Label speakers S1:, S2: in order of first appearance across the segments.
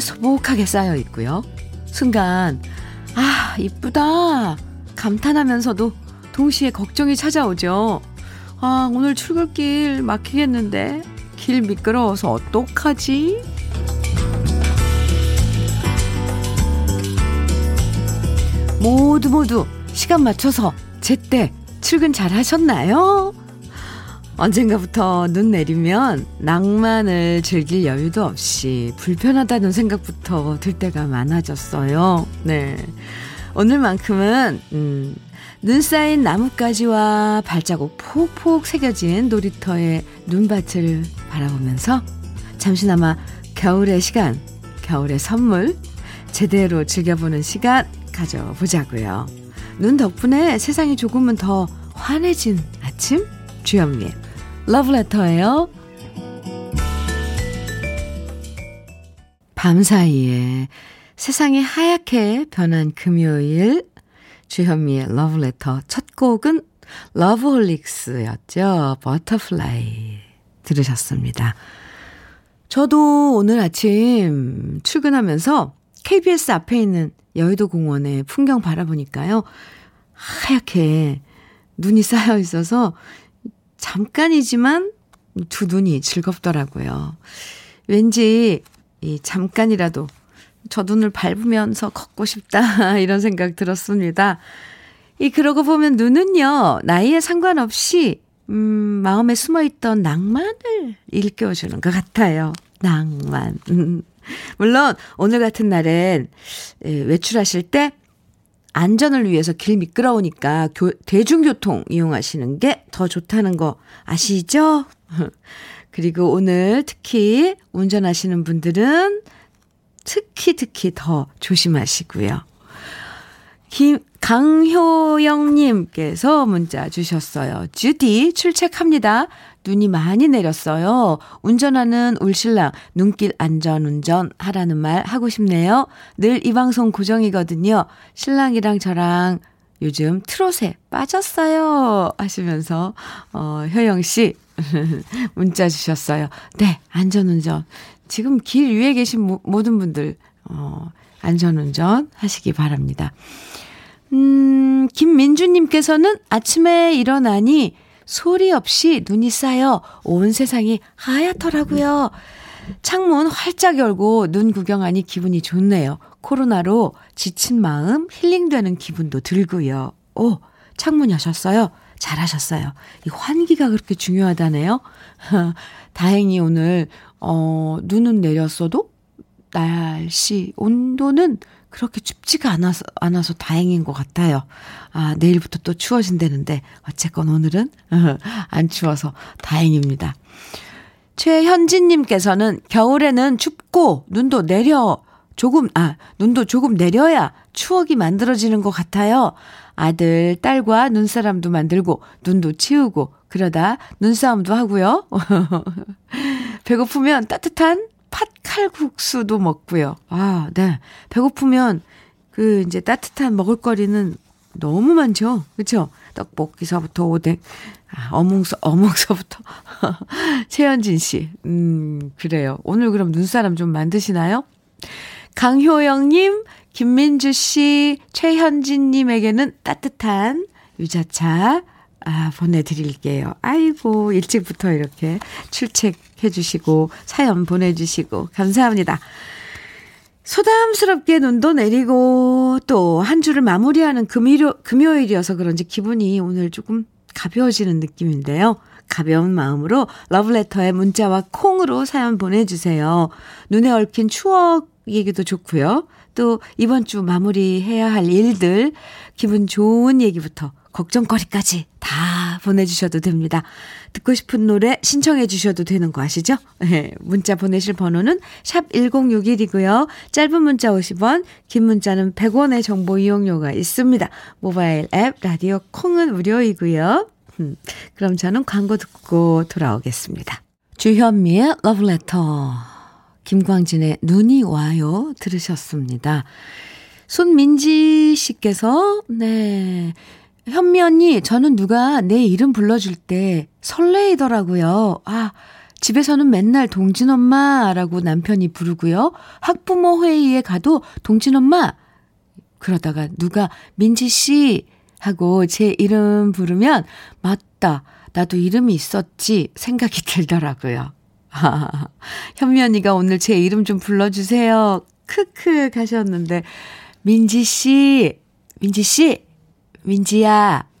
S1: 소복하게 쌓여 있고요. 순간, 아, 이쁘다. 감탄하면서도 동시에 걱정이 찾아오죠. 아, 오늘 출근길 막히겠는데? 길 미끄러워서 어떡하지? 모두 모두 시간 맞춰서 제때 출근 잘 하셨나요? 언젠가부터 눈 내리면 낭만을 즐길 여유도 없이 불편하다는 생각부터 들 때가 많아졌어요. 네. 오늘만큼은, 음, 눈 쌓인 나뭇가지와 발자국 폭폭 새겨진 놀이터의 눈밭을 바라보면서 잠시나마 겨울의 시간, 겨울의 선물 제대로 즐겨보는 시간 가져보자고요. 눈 덕분에 세상이 조금은 더 환해진 아침 주현미의 러브레터예요. 밤 사이에 세상이 하얗게 변한 금요일 주현미의 러브레터 첫 곡은 러브홀릭스였죠. Butterfly 들으셨습니다. 저도 오늘 아침 출근하면서 KBS 앞에 있는 여의도 공원의 풍경 바라보니까요. 하얗게 눈이 쌓여 있어서 잠깐이지만 두 눈이 즐겁더라고요. 왠지 이 잠깐이라도 저 눈을 밟으면서 걷고 싶다 이런 생각 들었습니다. 이 그러고 보면 눈은요 나이에 상관없이 음 마음에 숨어있던 낭만을 일깨워주는 것 같아요. 낭만. 음. 물론 오늘 같은 날엔 외출하실 때 안전을 위해서 길 미끄러우니까 교, 대중교통 이용하시는 게 더 좋다는 거 아시죠? 그리고 오늘 특히 운전하시는 분들은 특히 특히 더 조심하시고요. 김, 강효영님께서 문자 주셨어요. 주디 출첵합니다. 눈이 많이 내렸어요. 운전하는 울신랑 눈길 안전운전 하라는 말 하고 싶네요. 늘 이 방송 고정이거든요. 신랑이랑 저랑 요즘 트롯에 빠졌어요. 하시면서 어 효영 씨 문자 주셨어요. 네, 안전운전. 지금 길 위에 계신 모, 모든 분들 어 안전운전 하시기 바랍니다. 음, 김민주님께서는 아침에 일어나니 소리 없이 눈이 쌓여 온 세상이 하얗더라고요. 창문 활짝 열고 눈 구경하니 기분이 좋네요. 코로나로 지친 마음 힐링되는 기분도 들고요. 오, 창문 여셨어요? 잘하셨어요. 이 환기가 그렇게 중요하다네요. 다행히 오늘, 어, 눈은 내렸어도 날씨, 온도는 그렇게 춥지가 않아서, 않아서 다행인 것 같아요. 아, 내일부터 또 추워진다는데, 어쨌건 오늘은 안 추워서 다행입니다. 최현진님께서는 겨울에는 춥고 눈도 내려, 조금, 아, 눈도 조금 내려야 추억이 만들어지는 것 같아요. 아들, 딸과 눈사람도 만들고, 눈도 치우고, 그러다 눈싸움도 하고요. 배고프면 따뜻한 팥칼국수도 먹고요. 아, 네. 배고프면 그 이제 따뜻한 먹을거리는 너무 많죠. 그렇죠? 떡볶이서부터 오뎅, 아, 어묵서 어묵서부터 최현진 씨. 음, 그래요. 오늘 그럼 눈사람 좀 만드시나요? 강효영 님, 김민주 씨, 최현진 님에게는 따뜻한 유자차 아, 보내드릴게요. 아이고, 일찍부터 이렇게 출첵해 주시고, 사연 보내주시고, 감사합니다. 소담스럽게 눈도 내리고, 또 한 주를 마무리하는 금요, 금요일이어서 그런지 기분이 오늘 조금 가벼워지는 느낌인데요. 가벼운 마음으로 러브레터에 문자와 콩으로 사연 보내주세요. 눈에 얽힌 추억 얘기도 좋고요. 또 이번 주 마무리해야 할 일들, 기분 좋은 얘기부터 걱정거리까지 다 보내주셔도 됩니다. 듣고 싶은 노래 신청해 주셔도 되는 거 아시죠? 네, 문자 보내실 번호는 샵 1061이고요. 짧은 문자 50원, 긴 문자는 100원의 정보 이용료가 있습니다. 모바일 앱, 라디오 콩은 무료이고요. 음, 그럼 저는 광고 듣고 돌아오겠습니다. 주현미의 러브레터, 김광진의 눈이 와요 들으셨습니다. 손민지 씨께서, 네, 현미 언니, 저는 누가 내 이름 불러줄 때 설레이더라고요. 아, 집에서는 맨날 동진 엄마라고 남편이 부르고요. 학부모 회의에 가도 동진 엄마! 그러다가 누가 민지 씨! 하고 제 이름 부르면, 맞다. 나도 이름이 있었지. 생각이 들더라고요. 아, 현미 언니가 오늘 제 이름 좀 불러주세요. 크크 가셨는데, 민지 씨! 민지 씨! 민지야.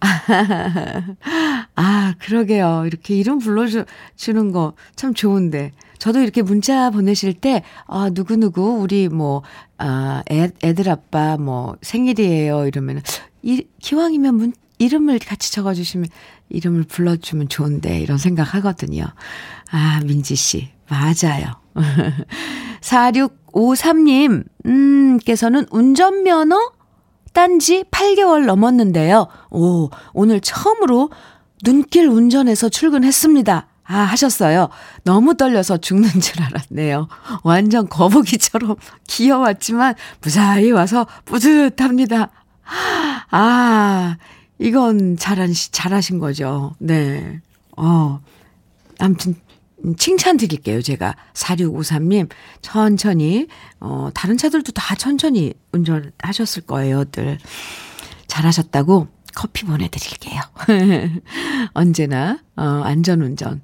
S1: 아, 그러게요. 이렇게 이름 불러주는 거 참 좋은데. 저도 이렇게 문자 보내실 때, 아, 누구누구, 우리 뭐, 아, 애, 애들 아빠 뭐, 생일이에요. 이러면, 이, 기왕이면 문, 이름을 같이 적어주시면, 이름을 불러주면 좋은데, 이런 생각 하거든요. 아, 민지씨. 맞아요. 4653님, 음, 께서는 운전면허 딴지 8개월 넘었는데요. 오, 오늘 처음으로 눈길 운전해서 출근했습니다. 아, 하셨어요. 너무 떨려서 죽는 줄 알았네요. 완전 거북이처럼 귀여웠지만 무사히 와서 뿌듯합니다. 아, 이건 잘한, 잘하신 거죠. 네. 어, 아무튼 음, 칭찬 드릴게요, 제가. 4653님, 천천히, 어, 다른 차들도 다 천천히 운전하셨을 거예요, 들. 잘하셨다고 커피 보내드릴게요. 언제나, 어, 안전운전.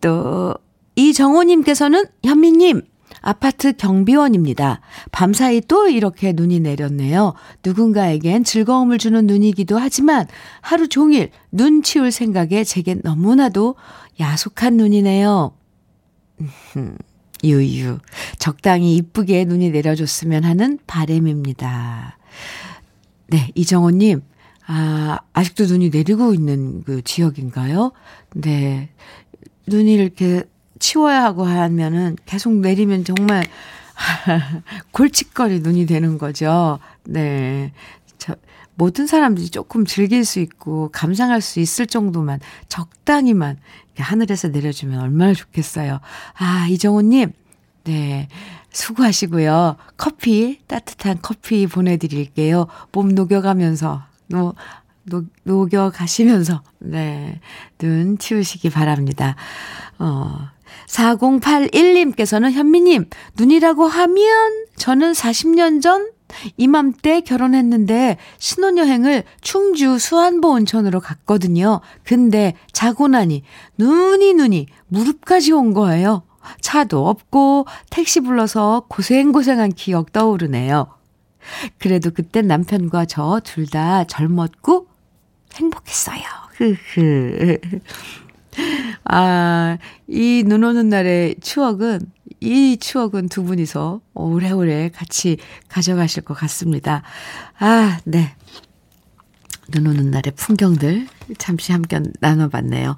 S1: 또, 이정호님께서는, 현미님, 아파트 경비원입니다. 밤사이 또 이렇게 눈이 내렸네요. 누군가에겐 즐거움을 주는 눈이기도 하지만 하루 종일 눈 치울 생각에 제겐 너무나도 야속한 눈이네요. 유유. 적당히 이쁘게 눈이 내려줬으면 하는 바램입니다. 네, 이정호님. 아, 아직도 눈이 내리고 있는 그 지역인가요? 네. 눈이 이렇게 치워야 하고 하면은 계속 내리면 정말 골칫거리 눈이 되는 거죠. 네. 저, 모든 사람들이 조금 즐길 수 있고 감상할 수 있을 정도만 적당히만 하늘에서 내려주면 얼마나 좋겠어요. 아, 이정호님, 네. 수고하시고요. 커피, 따뜻한 커피 보내드릴게요. 몸 녹여가면서, 노, 녹, 녹여가시면서, 네. 눈 치우시기 바랍니다. 어, 4081님께서는 현미님, 눈이라고 하면 저는 40년 전 이맘때 결혼했는데 신혼여행을 충주 수안보 온천으로 갔거든요. 근데 자고 나니 눈이 눈이 무릎까지 온 거예요. 차도 없고 택시 불러서 고생고생한 기억 떠오르네요. 그래도 그때 남편과 저 둘 다 젊었고 행복했어요. 흐흐. 아, 이 눈 오는 날의 추억은, 이 추억은 두 분이서 오래오래 같이 가져가실 것 같습니다. 아, 네. 눈 오는 날의 풍경들 잠시 함께 나눠봤네요.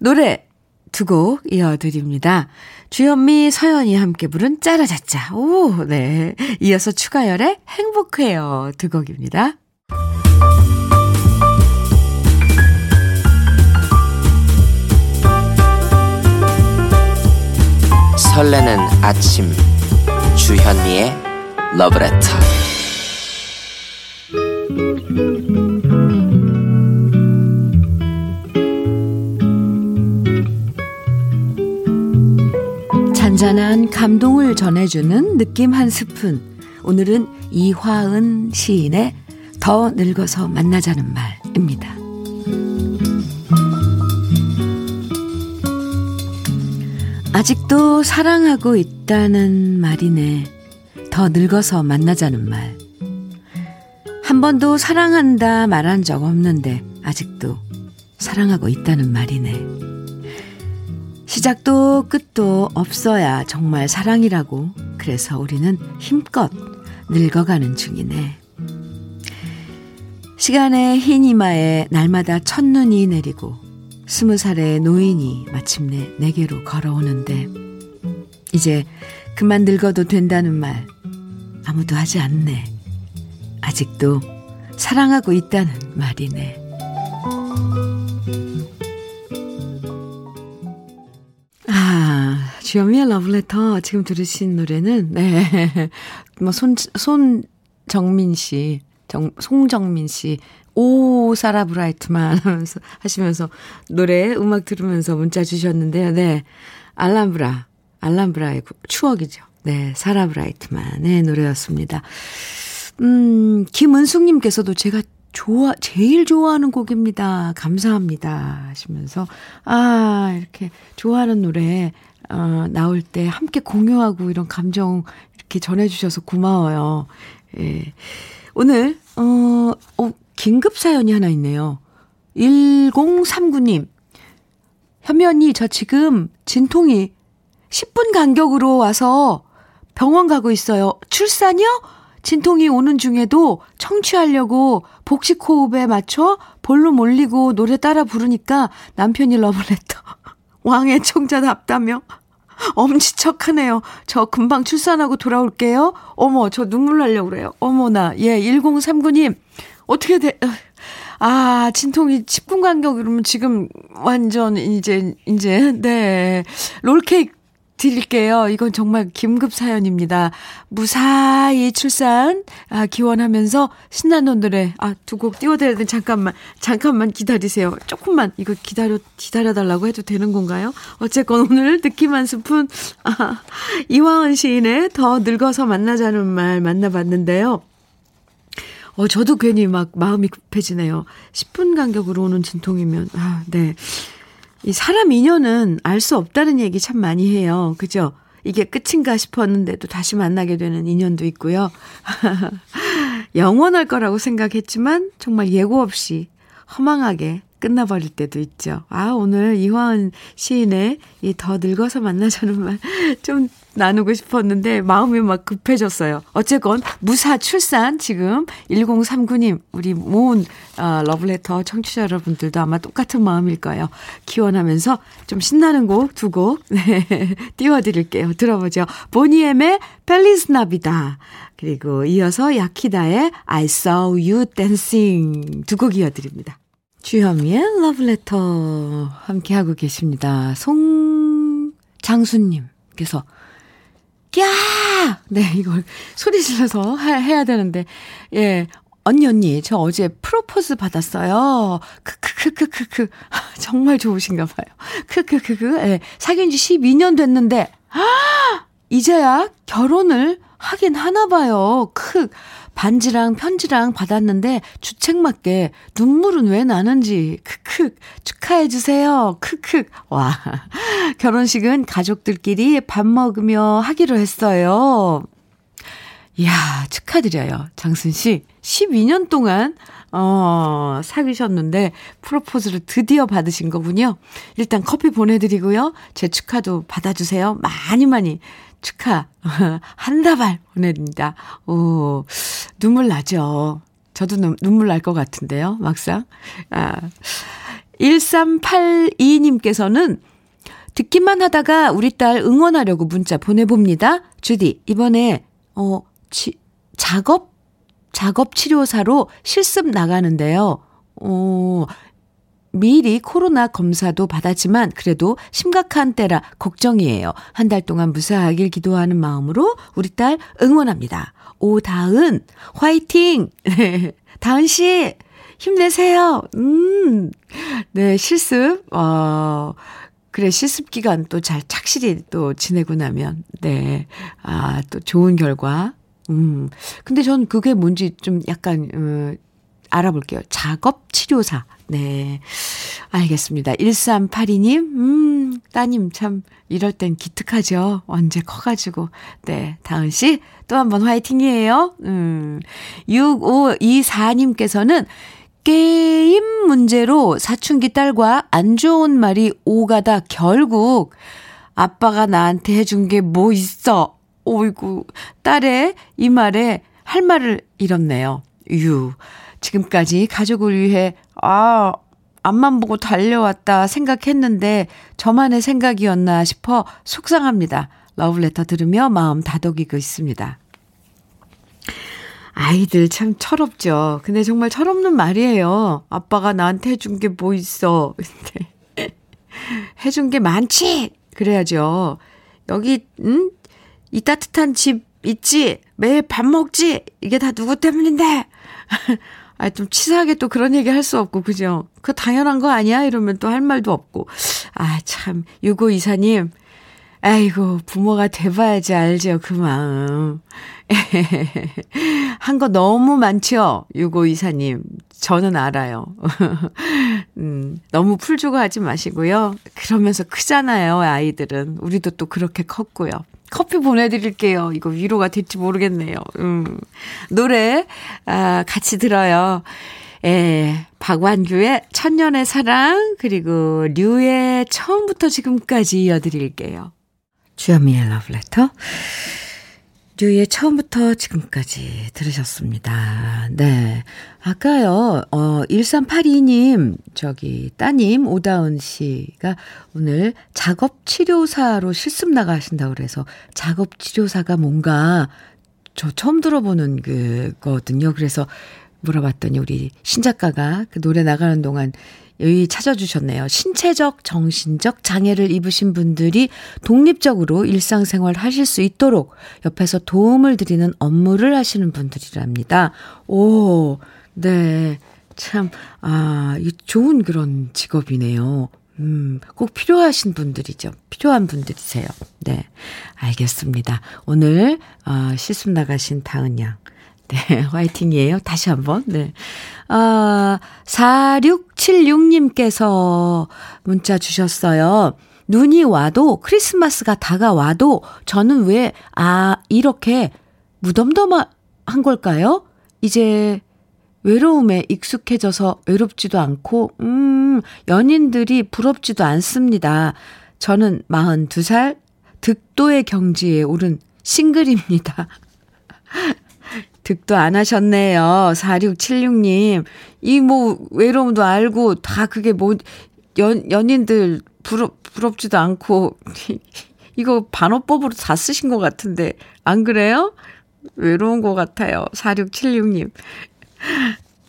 S1: 노래 두 곡 이어드립니다. 주현미, 서연이 함께 부른 짜라자짜. 오, 네. 이어서 추가열의 행복해요. 두 곡입니다.
S2: 설레는 아침. 주현미의 러브레터.
S1: 잔잔한 감동을 전해주는 느낌 한 스푼. 오늘은 이화은 시인의 더 늙어서 만나자는 말입니다. 아직도 사랑하고 있다는 말이네. 더 늙어서 만나자는 말. 한 번도 사랑한다 말한 적 없는데 아직도 사랑하고 있다는 말이네. 시작도 끝도 없어야 정말 사랑이라고. 그래서 우리는 힘껏 늙어가는 중이네. 시간의 흰 이마에 날마다 첫눈이 내리고 스무 살의 노인이 마침내 내게로 걸어오는데 이제 그만 늙어도 된다는 말 아무도 하지 않네. 아직도 사랑하고 있다는 말이네. 아, 주현미의 러브레터 지금 들으신 노래는 네. 뭐 손 손정민 씨 정, 송정민 씨 오, 사라 브라이트만 하면서, 하시면서 노래, 음악 들으면서 문자 주셨는데요. 네. 알람브라, 알람브라의 추억이죠. 네. 사라 브라이트만의 노래였습니다. 음, 김은숙님께서도 제가 좋아, 제일 좋아하는 곡입니다. 감사합니다. 하시면서, 아, 이렇게 좋아하는 노래, 어, 나올 때 함께 공유하고 이런 감정 이렇게 전해주셔서 고마워요. 예. 오늘, 어, 어, 긴급 사연이 하나 있네요. 1039님. 현미 언니, 저 지금 진통이 10분 간격으로 와서 병원 가고 있어요. 출산이요? 진통이 오는 중에도 청취하려고 복식 호흡에 맞춰 볼륨 올리고 노래 따라 부르니까 남편이 러브레터 왕의 청자답다며 엄지척하네요. 저 금방 출산하고 돌아올게요. 어머, 저 눈물 나려고 그래요. 어머나. 예, 1039님. 어떻게 돼? 아, 진통이 10분 간격 이러면 지금 완전 이제, 이제, 네. 롤케이크 드릴게요. 이건 정말 긴급 사연입니다. 무사히 출산 아, 기원하면서 신나는 노래 아, 두 곡 띄워드려야 돼. 잠깐만. 잠깐만 기다리세요. 조금만 이거 기다려 기다려 달라고 해도 되는 건가요? 어쨌건 오늘 느낌 한 스푼 아, 이화은 시인의 더 늙어서 만나자는 말 만나봤는데요. 어, 저도 괜히 막 마음이 급해지네요. 10분 간격으로 오는 진통이면 아, 네. 이 사람 인연은 알 수 없다는 얘기 참 많이 해요. 그죠? 이게 끝인가 싶었는데도 다시 만나게 되는 인연도 있고요. 영원할 거라고 생각했지만 정말 예고 없이 허망하게 끝나버릴 때도 있죠. 아, 오늘 이화은 시인의 이 더 늙어서 만나자는 말 좀 나누고 싶었는데 마음이 막 급해졌어요. 어쨌건 무사 출산 지금 1039님 우리 모은 어, 러블레터 청취자 여러분들도 아마 똑같은 마음일 거예요. 기원하면서 좀 신나는 곡 두곡 네, 띄워드릴게요. 들어보죠. 보니엠의 펠리스 나비다 그리고 이어서 야키다의 I saw you dancing 두 곡 이어드립니다. 주현미의 러브레터 함께하고 계십니다. 송장수님께서 야! 네, 이걸 소리 질러서 해야 되는데, 예. 언니, 언니, 저 어제 프로포즈 받았어요. 크크크크크크. 정말 좋으신가 봐요. 크크크크. 예. 사귄 지 12년 됐는데, 아! 이제야 결혼을 하긴 하나 봐요. 크. 반지랑 편지랑 받았는데 주책 맞게 눈물은 왜 나는지 크크 축하해 주세요. 크크. 와. 결혼식은 가족들끼리 밥 먹으며 하기로 했어요. 이야, 축하드려요. 장순 씨. 12년 동안 어, 사귀셨는데 프로포즈를 드디어 받으신 거군요. 일단 커피 보내 드리고요. 제 축하도 받아 주세요. 많이 많이 축하 한 다발 보내드립니다. 오, 눈물 나죠. 저도 눈, 눈물 날 것 같은데요, 막상. 아, 1382님께서는 듣기만 하다가 우리 딸 응원하려고 문자 보내봅니다. 주디, 이번에, 어, 치, 작업? 작업 치료사로 실습 나가는데요. 어, 미리 코로나 검사도 받았지만 그래도 심각한 때라 걱정이에요. 한 달 동안 무사하길 기도하는 마음으로 우리 딸 응원합니다. 오다은 화이팅! 다은 씨 힘내세요. 음. 네, 실습 어 그래 실습 기간 또 잘 착실히 또 지내고 나면 네. 아, 또 좋은 결과. 음. 근데 전 그게 뭔지 좀 약간 음 알아볼게요. 작업 치료사. 네. 알겠습니다. 1382님, 음, 따님 참, 이럴 땐 기특하죠. 언제 커가지고. 네. 다은씨, 또 한 번 화이팅이에요. 음. 6524님께서는 게임 문제로 사춘기 딸과 안 좋은 말이 오가다 결국 아빠가 나한테 해준 게 뭐 있어. 오이구, 딸의 이 말에 할 말을 잃었네요. 유. 지금까지 가족을 위해, 아, 앞만 보고 달려왔다 생각했는데 저만의 생각이었나 싶어 속상합니다. 러브레터 들으며 마음 다독이고 있습니다. 아이들 참 철없죠. 근데 정말 철없는 말이에요. 아빠가 나한테 해준 게 뭐 있어. 해준 게 많지. 그래야죠. 여기 응? 이 따뜻한 집 있지. 매일 밥 먹지. 이게 다 누구 때문인데. 아, 좀 치사하게 또 그런 얘기 할 수 없고, 그죠? 그거 당연한 거 아니야? 이러면 또 할 말도 없고. 아, 참. 유고 이사님. 아이고, 부모가 돼봐야지 알죠, 그 마음. 한 거 너무 많죠? 유고 이사님. 저는 알아요. 음, 너무 풀주고 하지 마시고요. 그러면서 크잖아요, 아이들은. 우리도 또 그렇게 컸고요. 커피 보내드릴게요. 이거 위로가 될지 모르겠네요. 음. 노래, 아, 같이 들어요. 예, 박완규의 천년의 사랑, 그리고 류의 처음부터 지금까지 이어드릴게요. 주현미의 러브레터. 류의 처음부터 지금까지 들으셨습니다. 네. 아까요, 어, 1382님, 저기, 따님, 오다은 씨가 오늘 작업치료사로 실습 나가신다고 그래서 작업치료사가 뭔가 저 처음 들어보는 그거든요. 그래서 물어봤더니 우리 신작가가 그 노래 나가는 동안 여기 찾아주셨네요. 신체적, 정신적 장애를 입으신 분들이 독립적으로 일상생활 하실 수 있도록 옆에서 도움을 드리는 업무를 하시는 분들이랍니다. 오, 네. 참, 아, 이 좋은 그런 직업이네요. 음, 꼭 필요하신 분들이죠. 필요한 분들이세요. 네. 알겠습니다. 오늘, 어, 실습 나가신 다은 양. 네, 화이팅이에요. 다시 한 번. 네. 아, 4676님께서 문자 주셨어요. 눈이 와도 크리스마스가 다가와도 저는 왜, 아, 이렇게 무덤덤한 걸까요? 이제 외로움에 익숙해져서 외롭지도 않고, 음, 연인들이 부럽지도 않습니다. 저는 42살 득도의 경지에 오른 싱글입니다. 득도 안 하셨네요. 4676님. 이 뭐 외로움도 알고 다 그게 뭐 연, 연인들 부럽, 부럽지도 않고 이거 반어법으로 다 쓰신 것 같은데 안 그래요? 외로운 것 같아요. 4676님.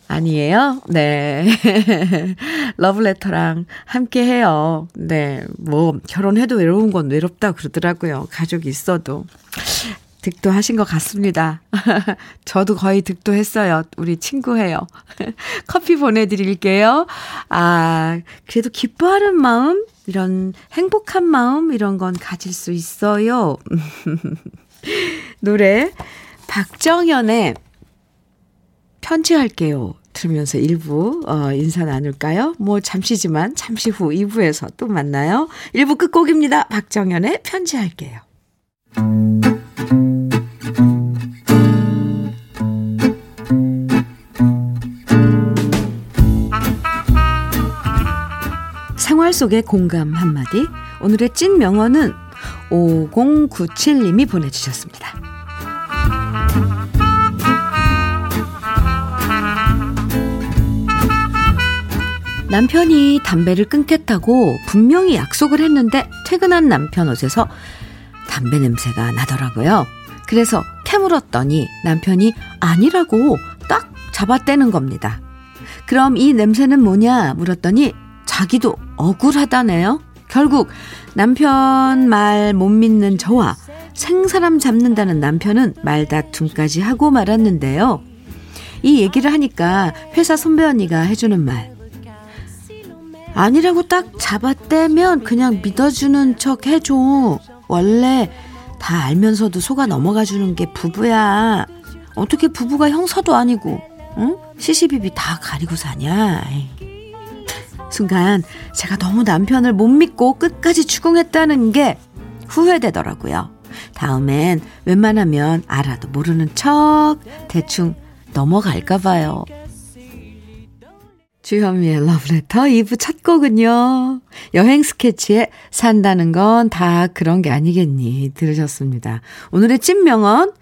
S1: 아니에요? 네. 러브레터랑 함께 해요. 네. 뭐, 결혼해도 외로운 건 외롭다 그러더라고요. 가족이 있어도. 득도하신 것 같습니다. 저도 거의 득도했어요. 우리 친구해요. 커피 보내드릴게요. 아, 그래도 기뻐하는 마음, 이런 행복한 마음, 이런 건 가질 수 있어요. 노래, 박정현의 편지할게요. 들으면서 1부 어, 인사 나눌까요? 뭐 잠시지만 잠시 후 2부에서 또 만나요. 1부 끝곡입니다. 박정현의 편지할게요. 속의 공감 한마디. 오늘의 찐 명언은 5097님이 보내주셨습니다. 남편이 담배를 끊겠다고 분명히 약속을 했는데 퇴근한 남편 옷에서 담배 냄새가 나더라고요. 그래서 캐물었더니 남편이 아니라고 딱 잡아떼는 겁니다. 그럼 이 냄새는 뭐냐 물었더니 자기도 억울하다네요. 결국 남편 말 못 믿는 저와 생사람 잡는다는 남편은 말다툼까지 하고 말았는데요. 이 얘기를 하니까 회사 선배 언니가 해주는 말. 아니라고 딱 잡아떼면 그냥 믿어주는 척 해줘. 원래 다 알면서도 속아 넘어가 주는 게 부부야. 어떻게 부부가 형사도 아니고, 응? 시시비비 다 가리고 사냐. 순간 제가 너무 남편을 못 믿고 끝까지 추궁했다는 게 후회되더라고요. 다음엔 웬만하면 알아도 모르는 척 대충 넘어갈까 봐요. 주현미의 러브레터 2부 첫 곡은요. 여행 스케치에 산다는 건 다 그런 게 아니겠니 들으셨습니다. 오늘의 찐명언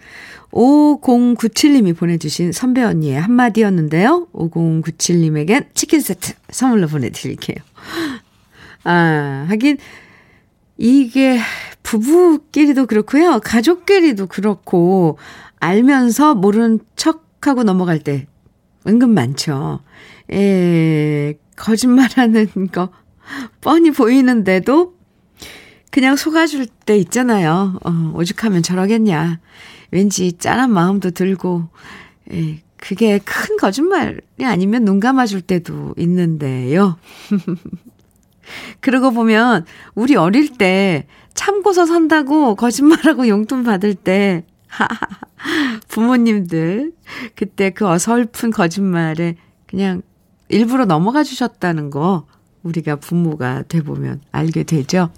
S1: 5097님이 보내주신 선배 언니의 한마디였는데요. 5097님에겐 치킨 세트 선물로 보내드릴게요. 아, 하긴, 이게 부부끼리도 그렇고요. 가족끼리도 그렇고, 알면서 모르는 척 하고 넘어갈 때 은근 많죠. 예, 거짓말하는 거 뻔히 보이는데도 그냥 속아줄 때 있잖아요. 어, 오죽하면 저러겠냐. 왠지 짠한 마음도 들고, 예, 그게 큰 거짓말이 아니면 눈 감아줄 때도 있는데요. 그러고 보면 우리 어릴 때 참고서 산다고 거짓말하고 용돈 받을 때 부모님들 그때 그 어설픈 거짓말에 그냥 일부러 넘어가 주셨다는 거 우리가 부모가 돼 보면 알게 되죠.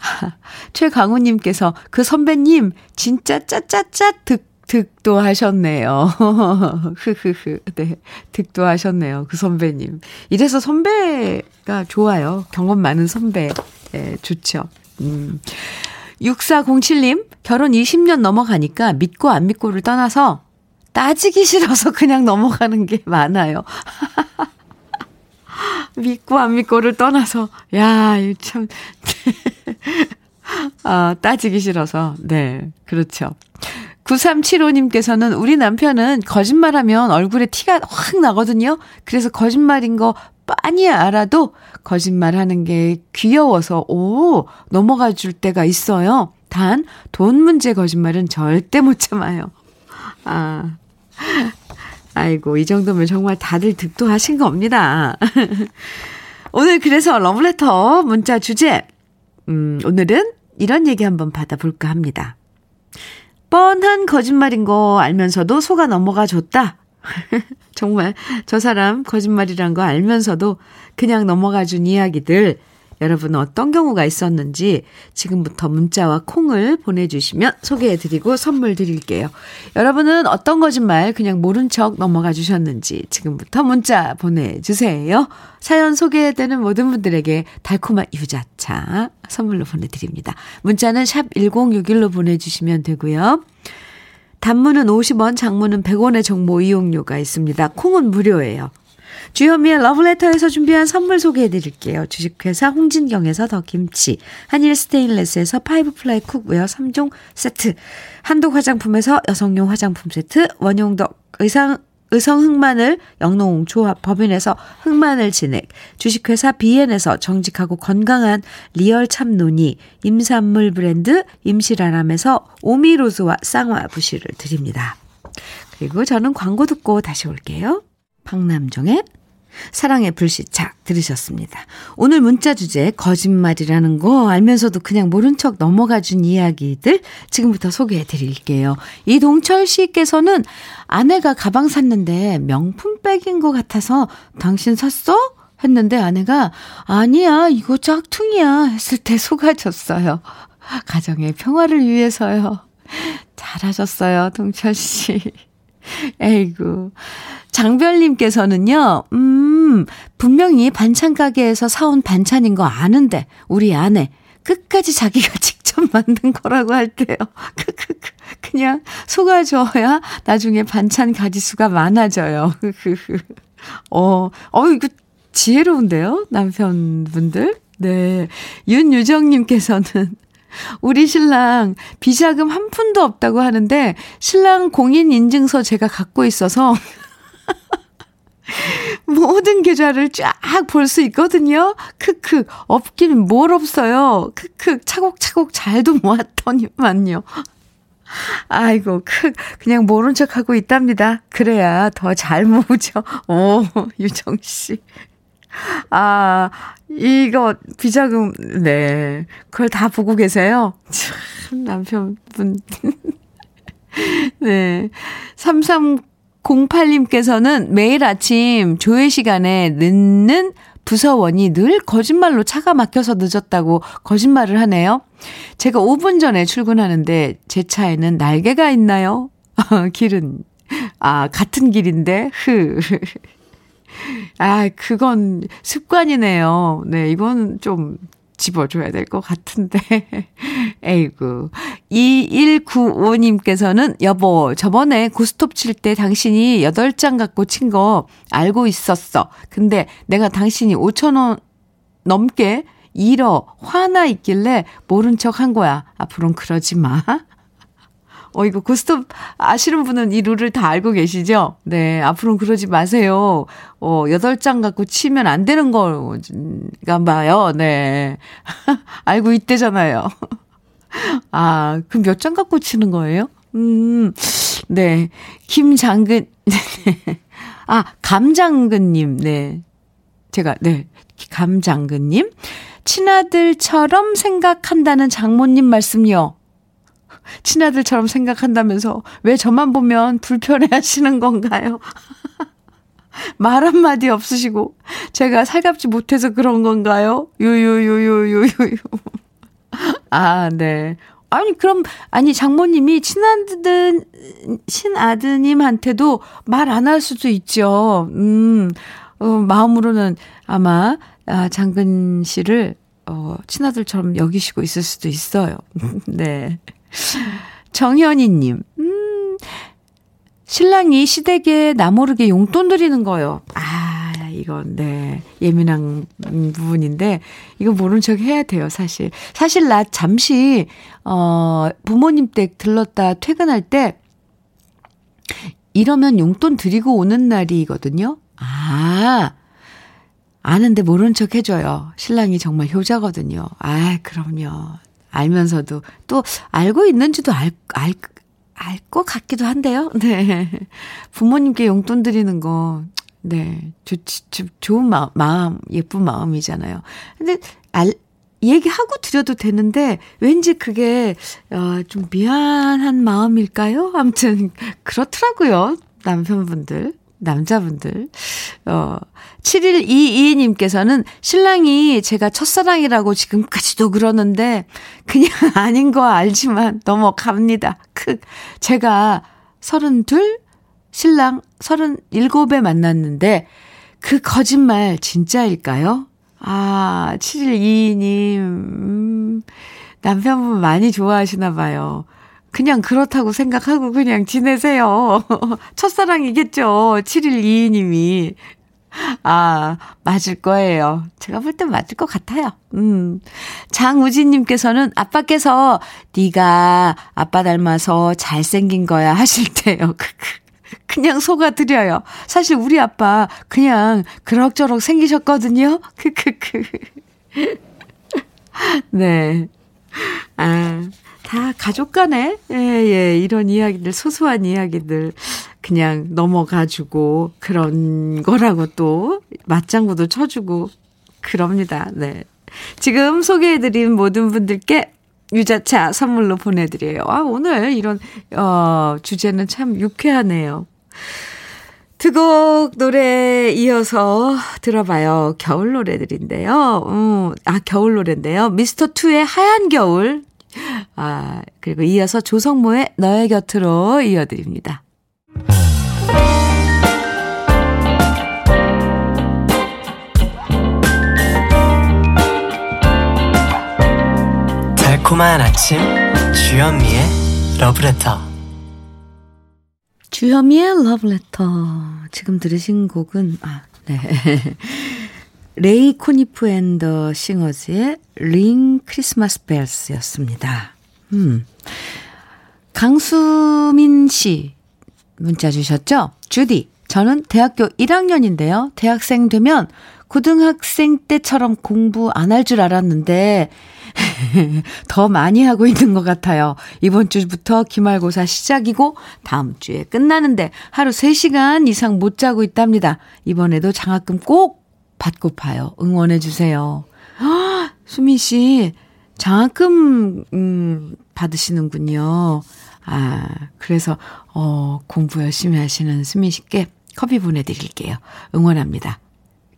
S1: 최강우님께서 그 선배님 진짜 짜짜짜 득 득도 하셨네요. 흐흐흐. 네. 득도 하셨네요. 그 선배님. 이래서 선배가 좋아요. 경험 많은 선배. 예, 좋죠. 음. 6407님, 결혼 20년 넘어가니까 믿고 안 믿고를 떠나서 따지기 싫어서 그냥 넘어가는 게 많아요. 믿고 안 믿고를 떠나서, 야, 이 참. 아, 따지기 싫어서. 네, 그렇죠. 9375님께서는 우리 남편은 거짓말하면 얼굴에 티가 확 나거든요. 그래서 거짓말인 거 빤히 알아도 거짓말하는 게 귀여워서 오 넘어가 줄 때가 있어요. 단 돈 문제 거짓말은 절대 못 참아요. 아 아이고 이 정도면 정말 다들 득도하신 겁니다. 오늘 그래서 러브레터 문자 주제 음 오늘은 이런 얘기 한번 받아볼까 합니다. 뻔한 거짓말인 거 알면서도 속아 넘어가 줬다. 정말 저 사람 거짓말이란 거 알면서도 그냥 넘어가 준 이야기들 여러분은 어떤 경우가 있었는지 지금부터 문자와 콩을 보내주시면 소개해드리고 선물 드릴게요. 여러분은 어떤 거짓말 그냥 모른 척 넘어가 주셨는지 지금부터 문자 보내주세요. 사연 소개되는 모든 분들에게 달콤한 유자차 선물로 보내드립니다. 문자는 샵 1061로 보내주시면 되고요. 단문은 50원, 장문은 100원의 정보 이용료가 있습니다. 콩은 무료예요. 주현미의 러브레터에서 준비한 선물 소개해 드릴게요. 주식회사 홍진경에서 더김치, 한일 스테인레스에서 five ply cookware 3종 세트, 한독 화장품에서 여성용 화장품 세트, 원용덕 의상 의성 흑마늘 영농 조합 법인에서 흑마늘 진액, 주식회사 비엔에서 정직하고 건강한 real 참논이, 임산물 브랜드 임실아람에서 오미로즈와 쌍화 부시를 드립니다. 그리고 저는 광고 듣고 다시 올게요. 박남정의 사랑의 불시착 들으셨습니다. 오늘 문자 주제 거짓말이라는 거 알면서도 그냥 모른 척 넘어가 준 이야기들 지금부터 소개해 드릴게요. 이동철 씨께서는 아내가 가방 샀는데 명품백인 것 같아서 당신 샀어? 했는데 아내가 아니야 이거 짝퉁이야 했을 때 속아줬어요. 가정의 평화를 위해서요. 잘하셨어요 동철 씨. 에이구. 장별님께서는요, 음, 분명히 반찬 가게에서 사온 반찬인 거 아는데, 우리 아내, 끝까지 자기가 직접 만든 거라고 할 때요. 그냥 속아줘야 나중에 반찬 가지수가 많아져요. 어, 어, 이거 지혜로운데요? 남편분들? 네. 윤유정님께서는 우리 신랑 비자금 한 푼도 없다고 하는데 신랑 공인 인증서 제가 갖고 있어서 모든 계좌를 쫙 볼 수 있거든요. 크크 없긴 뭘 없어요. 크크 차곡차곡 잘도 모았더니만요. 아이고, 크, 그냥 모른 척 하고 있답니다. 그래야 더 잘 모으죠. 오, 유정씨. 아, 이거 비자금, 네. 그걸 다 보고 계세요? 참, 남편분. 네. 3308님께서는 매일 아침 조회 시간에 늦는 부서원이 늘 거짓말로 차가 막혀서 늦었다고 거짓말을 하네요. 제가 5분 전에 출근하는데 제 차에는 날개가 있나요? 길은, 아, 같은 길인데, 흐. 아, 그건 습관이네요. 네, 이건 좀 집어줘야 될 것 같은데. 에이구. 2195님께서는 여보, 저번에 고스톱 칠 때 당신이 8장 갖고 친 거 알고 있었어. 근데 내가 당신이 5천원 넘게 잃어, 화나 있길래 모른 척 한 거야. 앞으로는 그러지 마. 어, 이거 고스톱 아시는 분은 이 룰을 다 알고 계시죠? 네, 앞으로는 그러지 마세요. 어, 8장 갖고 치면 안 되는 거가 봐요. 네. 알고 있대잖아요. 아, 그럼 몇 장 갖고 치는 거예요? 음, 네. 김장근, 아, 감장근님, 네. 제가, 네. 감장근님. 친아들처럼 생각한다는 장모님 말씀요. 친아들처럼 생각한다면서 왜 저만 보면 불편해 하시는 건가요? 말 한마디 없으시고 제가 살갑지 못해서 그런 건가요? 요요요요요요요. 아, 네. 아니, 그럼, 아니, 장모님이 친아들, 친아드님한테도 말 안 할 수도 있죠. 음, 어, 마음으로는 아마, 아, 장근 씨를, 어, 친아들처럼 여기시고 있을 수도 있어요. 네. 정현이님, 음, 신랑이 시댁에 나모르게 용돈 드리는 거요. 아, 이건, 네. 예민한 부분인데, 이거 모른 척 해야 돼요, 사실. 사실 나 잠시, 어, 부모님 댁 들렀다 퇴근할 때, 이러면 용돈 드리고 오는 날이거든요. 아, 아는데 모른 척 해줘요. 신랑이 정말 효자거든요. 아, 그럼요. 알면서도 또 알고 있는지도 알, 알, 알 것 같기도 한데요. 네. 부모님께 용돈 드리는 거, 네. 좋, 좋, 좋은 마음, 마음, 예쁜 마음이잖아요. 근데 알, 얘기하고 드려도 되는데 왠지 그게 어, 좀 미안한 마음일까요? 아무튼 그렇더라고요. 남편분들. 남자분들. 어, 7122님께서는 신랑이 제가 첫사랑이라고 지금까지도 그러는데 그냥 아닌 거 알지만 넘어갑니다. 크. 제가 32, 신랑 37에 만났는데 그 거짓말 진짜일까요? 아, 7122님. 음, 남편분 많이 좋아하시나 봐요. 그냥 그렇다고 생각하고 그냥 지내세요. 첫사랑이겠죠. 7122님이. 아, 맞을 거예요. 제가 볼 땐 맞을 것 같아요. 음. 장우진님께서는 아빠께서 네가 아빠 닮아서 잘생긴 거야 하실 때요. 그냥 속아 드려요. 사실 우리 아빠 그냥 그럭저럭 생기셨거든요. 크크크. 네. 아, 다 가족 간에, 예, 예, 이런 이야기들, 소소한 이야기들, 그냥 넘어가지고, 그런 거라고 또, 맞장구도 쳐주고, 그럽니다. 네. 지금 소개해드린 모든 분들께 유자차 선물로 보내드려요. 아, 오늘 이런, 어, 주제는 참 유쾌하네요. 두 곡 노래 이어서 들어봐요. 겨울 노래들인데요. 음, 아, 겨울 노래인데요. 미스터 투의 하얀 겨울 아, 그리고 이어서 조성모의 너의 곁으로 이어드립니다.
S2: 달콤한 아침 주현미의 러브레터
S1: 주현미의 러브레터 지금 들으신 곡은 아, 네. Ray Conniff and the Singers의 Ring Christmas Bells였습니다. 음. 강수민 씨 문자 주셨죠? 주디, 저는 대학교 1학년인데요. 대학생 되면 고등학생 때처럼 공부 안 할 줄 알았는데 더 많이 하고 있는 것 같아요. 이번 주부터 기말고사 시작이고 다음 주에 끝나는데 하루 3시간 이상 못 자고 있답니다. 이번에도 장학금 꼭 받고파요. 응원해 주세요. 아, 수민 씨, 장학금, 음, 받으시는군요. 아, 그래서, 어, 공부 열심히 하시는 수민 씨께 커피 보내드릴게요. 응원합니다.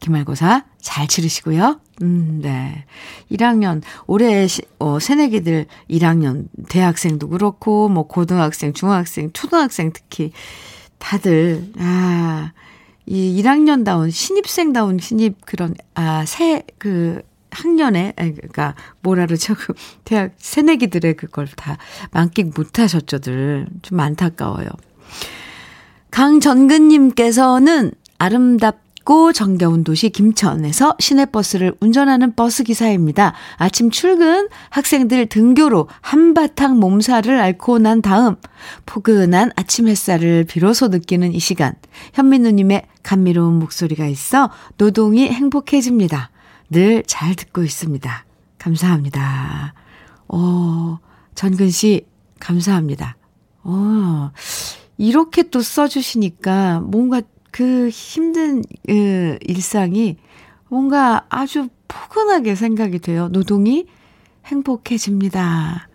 S1: 기말고사 잘 치르시고요. 음, 네. 1학년, 올해, 시, 어, 새내기들 1학년, 대학생도 그렇고, 뭐, 고등학생, 중학생, 초등학생 특히, 다들, 아, 이 1학년다운 신입생다운 신입 그런 아 새 그 학년에 그러니까 뭐라 그러죠 그 대학 새내기들의 그걸 다 만끽 못하셨죠들 좀 안타까워요. 강전근님께서는 아름답 고 정겨운 도시 김천에서 시내버스를 운전하는 버스 기사입니다. 아침 출근 학생들 등교로 한바탕 몸살을 앓고 난 다음 포근한 아침 햇살을 비로소 느끼는 이 시간 현민우님의 감미로운 목소리가 있어 노동이 행복해집니다. 늘 잘 듣고 있습니다. 감사합니다. 오, 어, 전근 씨 감사합니다. 오, 어, 이렇게 또 써주시니까 뭔가 그 힘든 그 일상이 뭔가 아주 포근하게 생각이 돼요. 노동이 행복해집니다.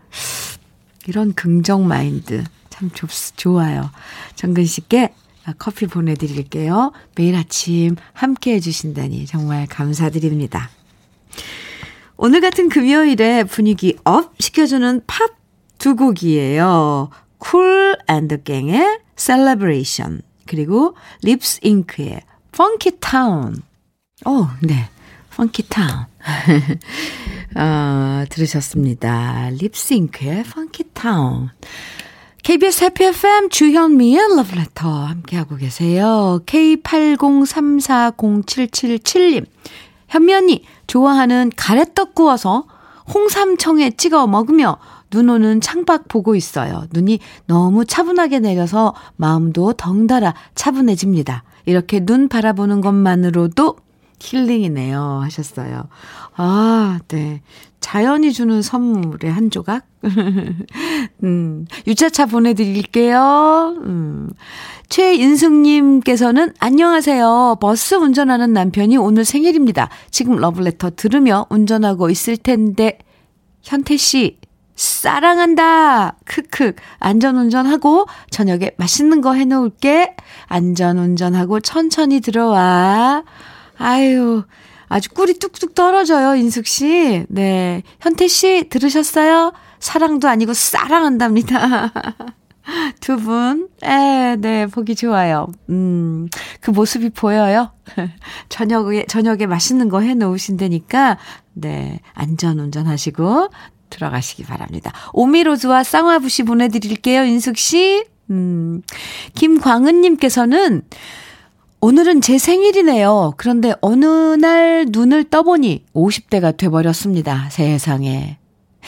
S1: 이런 긍정 마인드 참 좋, 좋아요. 정근 씨께 커피 보내드릴게요. 매일 아침 함께 해주신다니 정말 감사드립니다. 오늘 같은 금요일에 분위기 up 시켜주는 팝 두 곡이에요. Kool and the Gang의 Celebration 그리고 Lipps Inc.의 Funky Town. 어, 네. Funky Town. 어, 들으셨습니다. 립싱크의 Funky Town. KBS 해피 FM 주현미의 러브레터 함께하고 계세요. K80340777님. 현미 언니, 좋아하는 가래떡 구워서 홍삼청에 찍어 먹으며 눈 오는 창밖 보고 있어요. 눈이 너무 차분하게 내려서 마음도 덩달아 차분해집니다. 이렇게 눈 바라보는 것만으로도 힐링이네요. 하셨어요. 아, 네. 자연이 주는 선물의 한 조각? 음, 유자차 보내드릴게요. 음. 최인숙님께서는 안녕하세요. 버스 운전하는 남편이 오늘 생일입니다. 지금 러블레터 들으며 운전하고 있을 텐데, 현태 씨, 사랑한다! 크크. 안전운전하고 저녁에 맛있는 거 해놓을게. 안전운전하고 천천히 들어와. 아유, 아주 꿀이 뚝뚝 떨어져요, 인숙 씨. 네. 현태 씨, 들으셨어요? 사랑도 아니고 사랑한답니다. 두 분, 에, 네, 보기 좋아요. 음, 그 모습이 보여요. 저녁에, 저녁에 맛있는 거 해 놓으신다니까, 네, 안전 운전하시고 들어가시기 바랍니다. 오미로즈와 쌍화부시 보내드릴게요, 인숙 씨. 음, 김광은님께서는 오늘은 제 생일이네요. 그런데 어느 날 눈을 떠보니 50대가 돼버렸습니다. 세상에.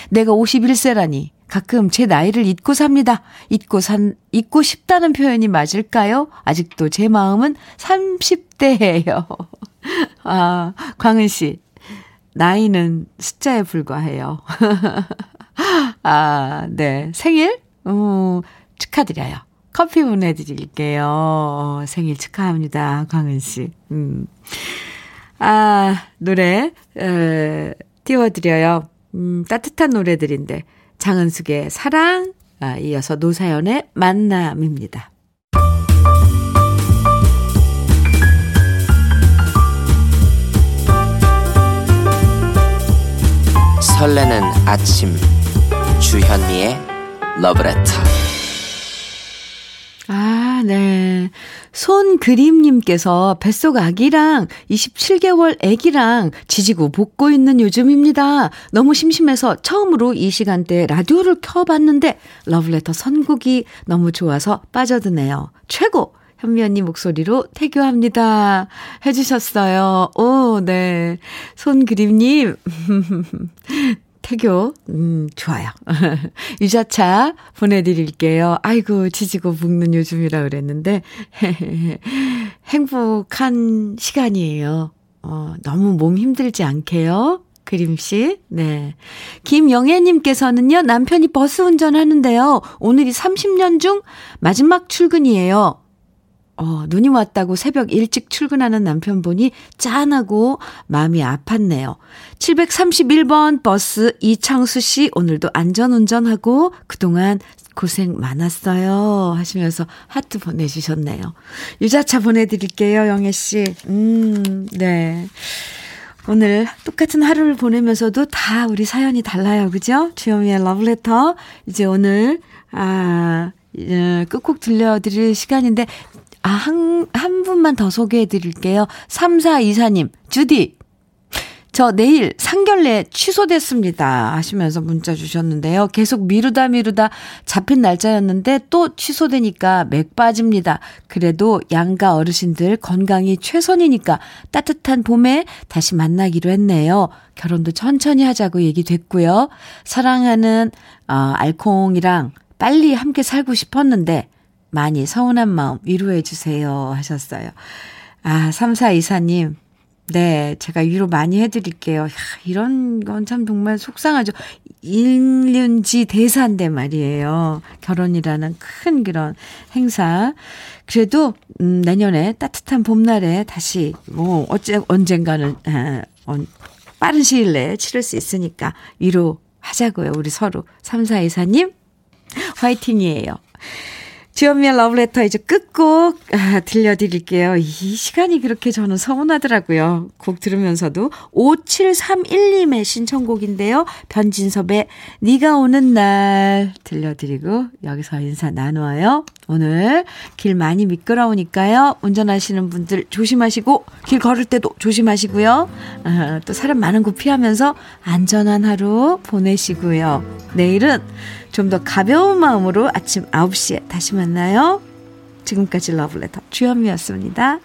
S1: 내가 51세라니. 가끔 제 나이를 잊고 삽니다. 잊고 산, 잊고 싶다는 표현이 맞을까요? 아직도 제 마음은 30대예요. 아, 광은 씨. 나이는 숫자에 불과해요. 아, 네. 생일? 음, 축하드려요. 커피 보내드릴게요. 생일 축하합니다. 광은 씨. 음. 아, 노래, 에, 띄워드려요. 음, 따뜻한 노래들인데. 장은숙의 사랑, 아, 이어서 노사연의 만남입니다.
S3: 설레는 아침 주현미의 러브레터
S1: 아, 네. 손그림님께서 뱃속 아기랑 27개월 아기랑 지지고 볶고 있는 요즘입니다. 너무 심심해서 처음으로 이 시간대 라디오를 켜봤는데 러브레터 선곡이 너무 좋아서 빠져드네요. 최고! 현미 언니 목소리로 태교합니다. 해주셨어요. 오, 네. 손그림님. 태교, 음, 좋아요. 유자차 보내드릴게요. 아이고, 지지고 볶는 요즘이라 그랬는데, 행복한 시간이에요. 어, 너무 몸 힘들지 않게요. 그림씨, 네. 김영애님께서는요, 남편이 버스 운전하는데요. 오늘이 30년 중 마지막 출근이에요. 어, 눈이 왔다고 새벽 일찍 출근하는 남편분이 짠하고 마음이 아팠네요. 731번 버스 이창수 씨 오늘도 안전운전하고 그동안 고생 많았어요. 하시면서 하트 보내주셨네요. 유자차 보내드릴게요, 영애 씨. 음, 네. 오늘 똑같은 하루를 보내면서도 다 우리 사연이 달라요. 그죠? 주현미의 러브레터. 이제 오늘, 아, 예, 끝곡 들려드릴 시간인데, 아, 한, 한 분만 더 소개해 드릴게요. 3424님, 주디, 저 내일 상견례 취소됐습니다. 하시면서 문자 주셨는데요. 계속 미루다 미루다 잡힌 날짜였는데 또 취소되니까 맥 빠집니다. 그래도 양가 어르신들 건강이 최선이니까 따뜻한 봄에 다시 만나기로 했네요. 결혼도 천천히 하자고 얘기 됐고요. 사랑하는 어, 알콩이랑 빨리 함께 살고 싶었는데 많이 서운한 마음 위로해 주세요 하셨어요. 아, 3424님. 네, 제가 위로 많이 해드릴게요. 야, 이런 건 참 정말 속상하죠. 일륜지 대사인데 말이에요. 결혼이라는 큰 그런 행사. 그래도, 음, 내년에 따뜻한 봄날에 다시, 뭐, 어째, 언젠가는, 아, 어, 빠른 시일 내에 치를 수 있으니까 위로 하자고요. 우리 서로. 3424님, 화이팅이에요. 주연미의 러브레터 이제 끝곡 아, 들려드릴게요. 이 시간이 그렇게 저는 서운하더라고요. 곡 들으면서도 5731님의 신청곡인데요. 변진섭의 네가 오는 날 들려드리고 여기서 인사 나누어요. 오늘 길 많이 미끄러우니까요. 운전하시는 분들 조심하시고 길 걸을 때도 조심하시고요. 아, 또 사람 많은 곳 피하면서 안전한 하루 보내시고요. 내일은 좀 더 가벼운 마음으로 아침 9시에 다시 만나요. 지금까지 러블레터 주현미였습니다.